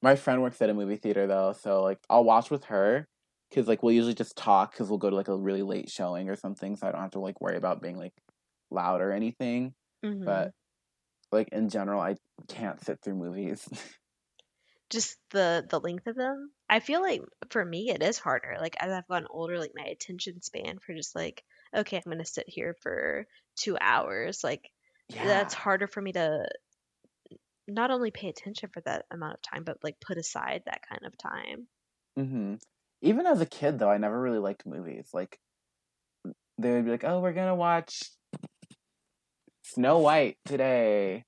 my friend works at a movie theater though, so like I'll watch with her because like we'll usually just talk because we'll go to like a really late showing or something, so I don't have to like worry about being like loud or anything. Mhm. But like in general, I can't sit through movies. just the the length of them. I feel like for me it is harder. Like as I've gotten older, like my attention span for just like okay, I'm gonna sit here for two hours. Like that's harder for me to not only pay attention for that amount of time, but like put aside that kind of time. hmm Even as a kid, though, I never really liked movies. Like they would be like, "Oh, we're gonna watch Snow White today,"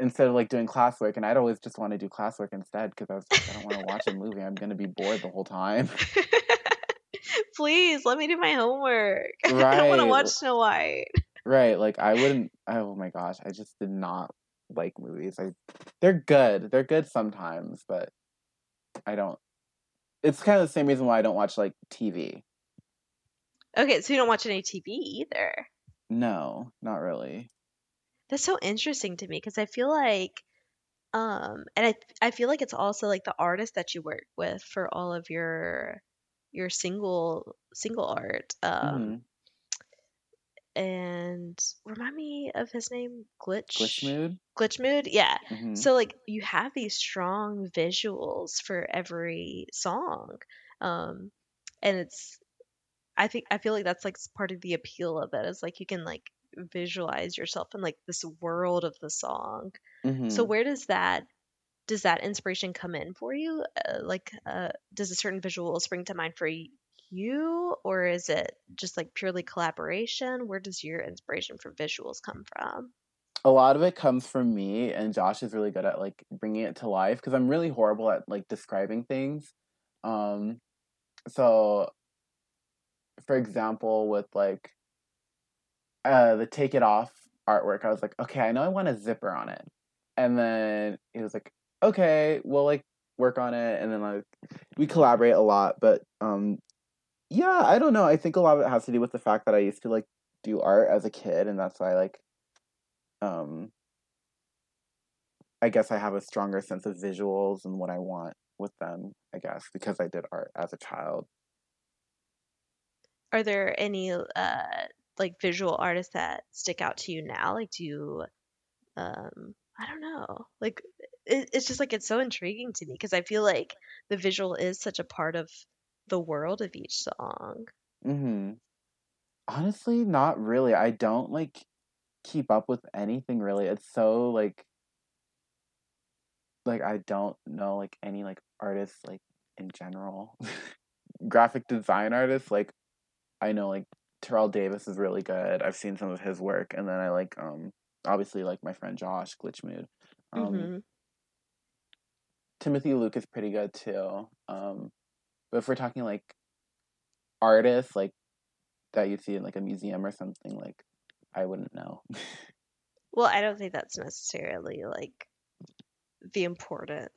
instead of like doing classwork, and I'd always just want to do classwork instead because I was like, I don't want to watch a movie. I'm gonna be bored the whole time. Please let me do my homework. I don't want to watch Snow White. right. Like I wouldn't. Oh my gosh, I just did not like movies. I they're good. They're good sometimes, but I don't. It's kind of the same reason why I don't watch like TV. Okay, so you don't watch any TV either. No, not really. That's so interesting to me because I feel like um and I I feel like it's also like the artist that you work with for all of your your single single art. Um and remind me of his name, Glitch Glitch mood. Glitch Mood. Yeah. hmm So like you have these strong visuals for every song. Um and it's I think I feel like that's like part of the appeal of it is like you can like visualize yourself in like this world of the song. So hmm where does that does that inspiration come in for you? Uh, like uh does a certain visual spring to mind for you or is it just like purely collaboration? Where does your inspiration for visuals come from? A lot of it comes from me, and Josh is really good at like bringing it to life because I'm really horrible at like describing things. Um, so for example, with like uh the take it off artwork, I was like, okay, I know I want a zipper on it, and then he was like, okay, we'll like work on it, and then like we collaborate a lot, but um, yeah, I don't know. I think a lot of it has to do with the fact that I used to like do art as a kid, and that's why like um I guess I have a stronger sense of visuals and what I want with them, I guess, because I did art as a child. Are there any uh like visual artists that stick out to you now? Like do you um I don't know. Like it, it's just like it's so intriguing to me because I feel like the visual is such a part of the world of each song. hmm Honestly, not really. I don't like keep up with anything really. It's so like like I don't know like any like artists like in general. Graphic design artists, like I know like Terrell Davis is really good. I've seen some of his work and then I like um obviously like my friend Josh Glitchmood. Um hmm Timothy Luke is pretty good too. Um but if we're talking like artists like that you see in like a museum or something, like I wouldn't know. Well, I don't think that's necessarily like the important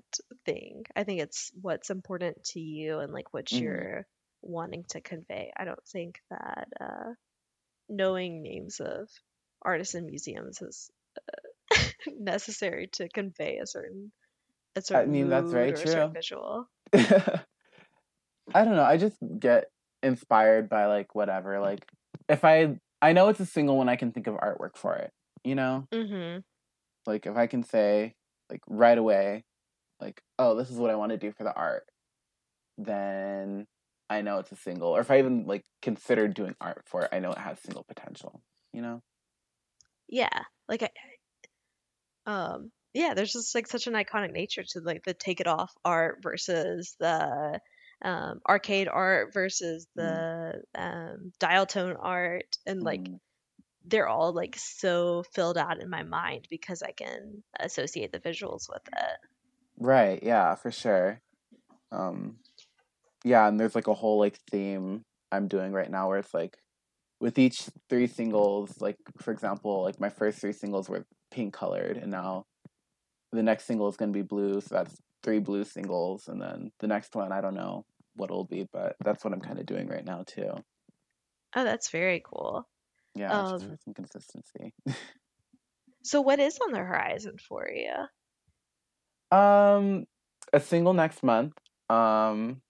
thing. I think it's what's important to you and like what hmm you're wanting to convey. I don't think that uh knowing names of artists and museums is necessary to convey a certain a I certain mean that's very or a certain true. visual. I don't know. I just get inspired by like whatever. Like if I I know it's a single when I can think of artwork for it. You know? hmm Like if I can say like right away like oh this is what I want to do for the art, then I know it's a single. Or if I even like consider doing art for it, I know it has single potential. You know? Yeah. Like I um yeah, there's just like such an iconic nature to like the take it off art versus the um arcade art versus Mm-hmm. the um dial tone art and like hmm they're all like so filled out in my mind because I can associate the visuals with it. Right, yeah, for sure. Um yeah, and there's like a whole like theme I'm doing right now where it's like with each three singles, like for example, like my first three singles were pink colored and now the next single is gonna be blue, so that's three blue singles and then the next one I don't know what it'll be, but that's what I'm kinda doing right now too. Oh, that's very cool. Yeah, just Um, for some consistency. so what is on the horizon for you? Um, a single next month. Um,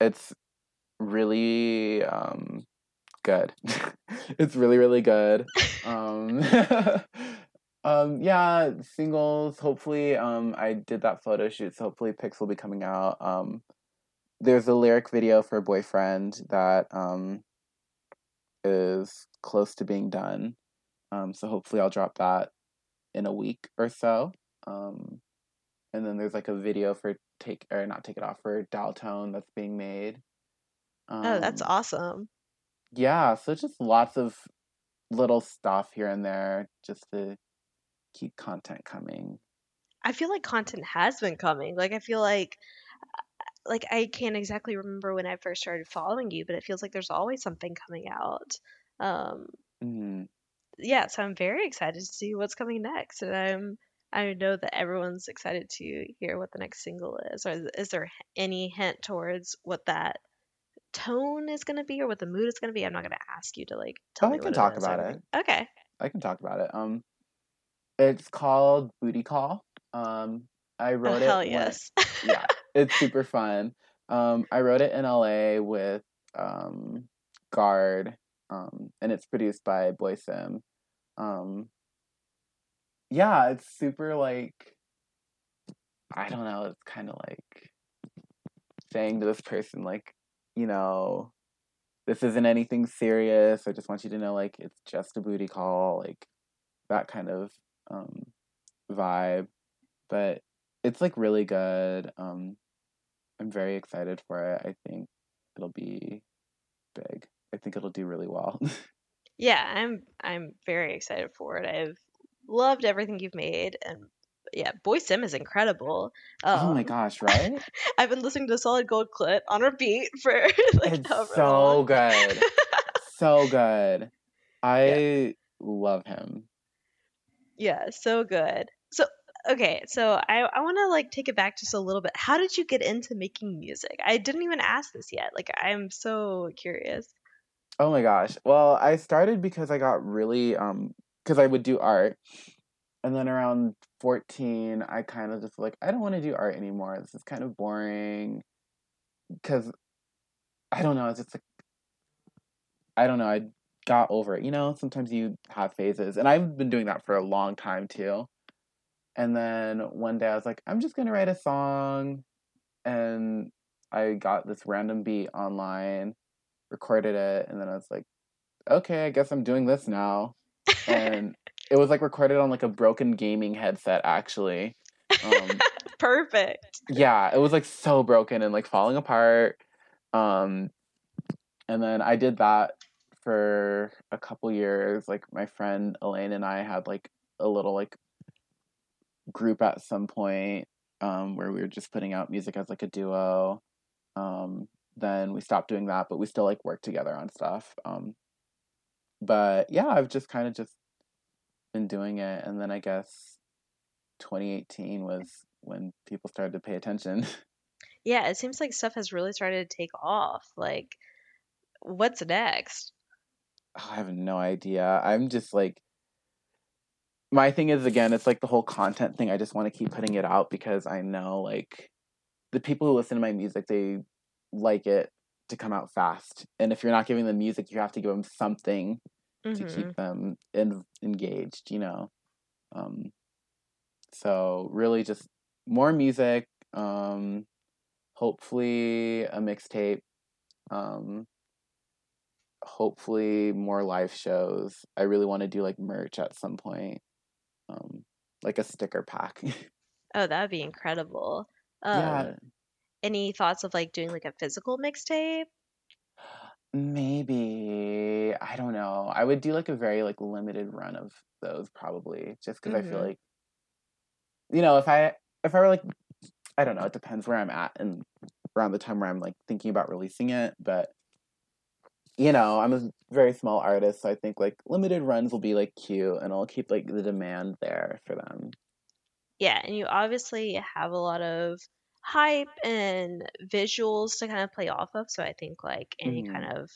it's really um good. it's really really good. Um, um, yeah, singles. Hopefully, um, I did that photo shoot, so hopefully pics will be coming out. Um, there's a lyric video for boyfriend that um is close to being done. Um, so hopefully I'll drop that in a week or so. Um, and then there's like a video for take or not take it off for dial tone that's being made. Oh, that's Um, awesome. yeah, so just lots of little stuff here and there just to keep content coming. I feel like content has been coming. Like I feel like like I can't exactly remember when I first started following you, but it feels like there's always something coming out. Um, Mm, yeah, so I'm very excited to see what's coming next, and I'm I know that everyone's excited to hear what the next single is. Or is, there any hint towards what that tone is going to be or what the mood is going to be? I'm not going to ask you to like tell Oh, me I can talk about it. Okay. I can talk about it. Um, it's called Booty Call. Um, I Oh wrote hell it when yes. yeah, it's super fun. Um, I wrote it in LA with um, Guard, um, and it's produced by Boy Sim. Um, yeah, it's super like I don't know. It's kind of like saying to this person, like, you know, this isn't anything serious. I just want you to know, like, it's just a booty call, like that kind of um, vibe. But it's like really good. Um, I'm very excited for it. I think it'll be big. I think it'll do really well. Yeah, I'm I'm very excited for it. I've loved everything you've made and yeah, Boy Sim is incredible. oh my Um gosh, right? I've been listening to Solid Gold Clip on repeat for like It's so long. good. So good. Yeah. I love him. Yeah, so good. So okay, so I I want to like take it back just a little bit. How did you get into making music? I didn't even ask this yet. Like I'm so curious. Oh my gosh. Well, I started because I got really um because I would do art. And then around 14, I kind of just like I don't want to do art anymore. This is kind of boring cuz I don't know, it's just like I don't know, I got over it. You know, sometimes you have phases. And I've been doing that for a long time too. And then one day I was like, I'm just going to write a song and I got this random beat online, recorded it, and then I was like, okay, I guess I'm doing this now. And it was like recorded on like a broken gaming headset actually. Um Perfect. yeah, it was like so broken and like falling apart. Um and then I did that for a couple years. Like my friend Elaine and I had like a little like group at some point um where we were just putting out music as like a duo. Um then we stopped doing that, but we still like work together on stuff. Um but yeah, I've just kind of just been doing it and then I guess 2018 was when people started to pay attention. Yeah, it seems like stuff has really started to take off. Like what's next? Oh, I have no idea. I'm just like my thing is again, it's like the whole content thing. I just want to keep putting it out because I know like the people who listen to my music, they like it to come out fast. And if you're not giving them music, you have to give them something to Mhm. keep them in, engaged, you know. Um so really just more music, um hopefully a mixtape, um hopefully more live shows. I really want to do like merch at some point. Um like a sticker pack. Oh, that would be incredible. yeah, Um, any thoughts of like doing like a physical mixtape? maybe. I don't know. I would do like a very like limited run of those probably just cuz I feel Mhm. like you know, if I if I were like I don't know, it depends where I'm at and around the time where I'm like thinking about releasing it, but you know, I'm a very small artist, so I think like limited runs will be like cute and I'll keep like the demand there for them. Yeah, and you obviously have a lot of hype and visuals to kind of play off of, so I think like any Mhm. kind of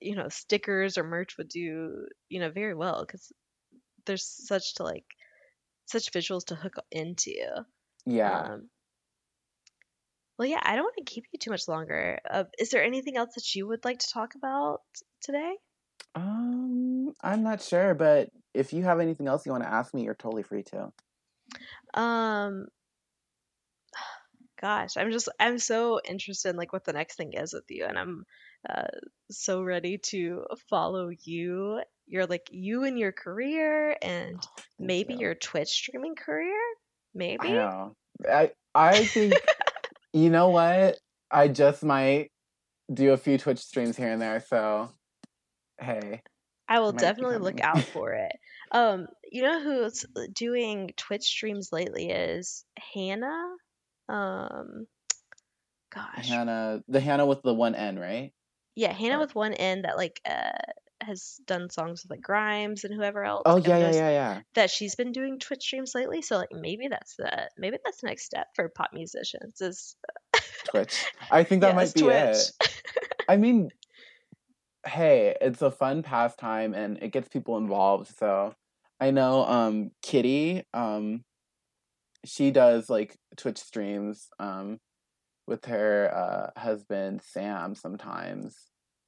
you know stickers or merch would do you know very well because there's such to like such visuals to hook into. Yeah. Um, well, yeah, I don't want to keep you too much longer. Uh, is there anything else that you would like to talk about today? Um, I'm not sure, but if you have anything else you want to ask me, you're totally free to. Um, gosh, I'm just I'm so interested in like what the next thing is with you, and I'm uh, so ready to follow you. You're like you and your career, and Thank maybe you. your Twitch streaming career. I Maybe. know. I I think you know what? I just might do a few Twitch streams here and there. So, hey, I will definitely look out for it. Um, you know who's doing Twitch streams lately is Hana. Um, gosh, Hana, the Hana with the one N, right? yeah, Hana or- with one N that like uh has done songs with like Grimes and whoever else. Oh yeah, yeah, yeah, yeah. That she's been doing Twitch streams lately, so like maybe that's the maybe that's the next step for pop musicians is Twitch. I think that yeah, might be Twitch. it. I mean, hey, it's a fun pastime and it gets people involved. So I know um Kitty, um she does like Twitch streams um with her uh husband Sam sometimes.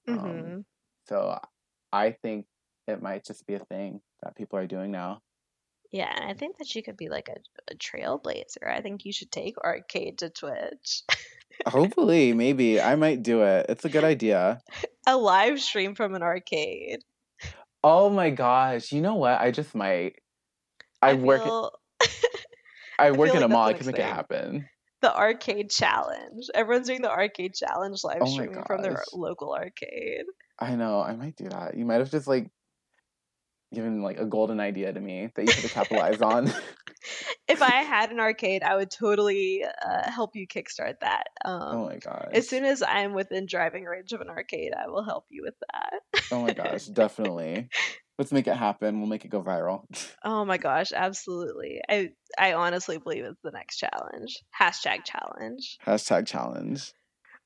Um hmm so I think it might just be a thing that people are doing now. Yeah, and I think that she could be like a, a trailblazer. I think you should take arcade to Twitch. Hopefully, maybe I might do it. It's a good idea. a live stream from an arcade. Oh my gosh, you know what? I just might. I, work feel I work feel in like a mall. I can make it happen. the arcade challenge. Everyone's doing the arcade challenge live Oh streaming from their local arcade. I know. I might do that. You might have just like given like a golden idea to me that you could have capitalized on. If I had an arcade, I would totally uh, help you kickstart that. Um, oh my gosh. as soon as I'm within driving range of an arcade, I will help you with that. oh my gosh, definitely. Let's make it happen. We'll make it go viral. Oh my gosh, absolutely. I I honestly believe it's the next challenge. Hashtag challenge. Hashtag challenge.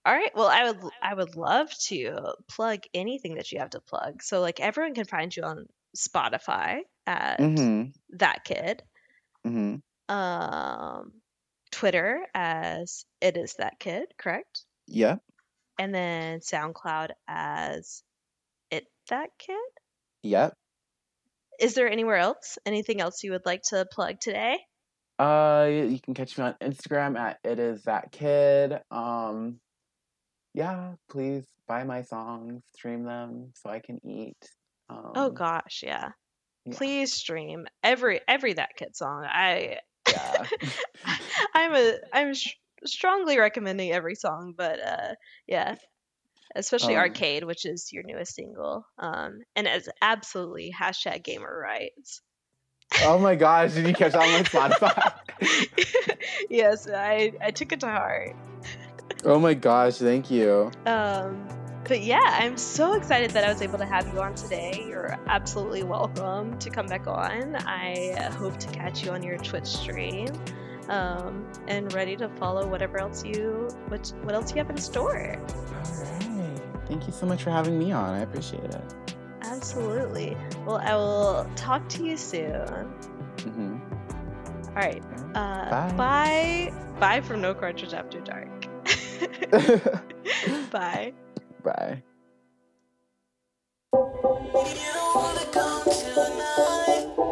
All right. Well, I would I would love to plug anything that you have to plug. So like everyone can find you on Spotify at Mm-hmm. that kid. Mm-hmm. Um Twitter as it is that kid, correct? Yeah. And then SoundCloud as it that kid. Yep. Is there anywhere else? Anything else you would like to plug today? Uh, you can catch me on Instagram at it is that kid. Um, yeah, please buy my songs, stream them so I can eat. Um, Oh gosh, yeah. yeah. Please stream every every that kid song. I Yeah. I'm a I'm sh- strongly recommending every song, but uh yeah, especially Um, Arcade, which is your newest single. Um and as absolutely hashtag gamer rights. oh my gosh, did you catch that on my Spotify? yes, I I took it to heart. Oh my gosh, thank you. Um but yeah, I'm so excited that I was able to have you on today. You're absolutely welcome to come back on. I hope to catch you on your Twitch stream. Um, and ready to follow whatever else you what what else you have in store. All right. Thank you so much for having me on. I appreciate it. Absolutely. Well, I will talk to you soon. hmm All right. Uh, Bye. bye. Bye from No Cartridge After Dark. bye. Bye. You don't wanna come tonight.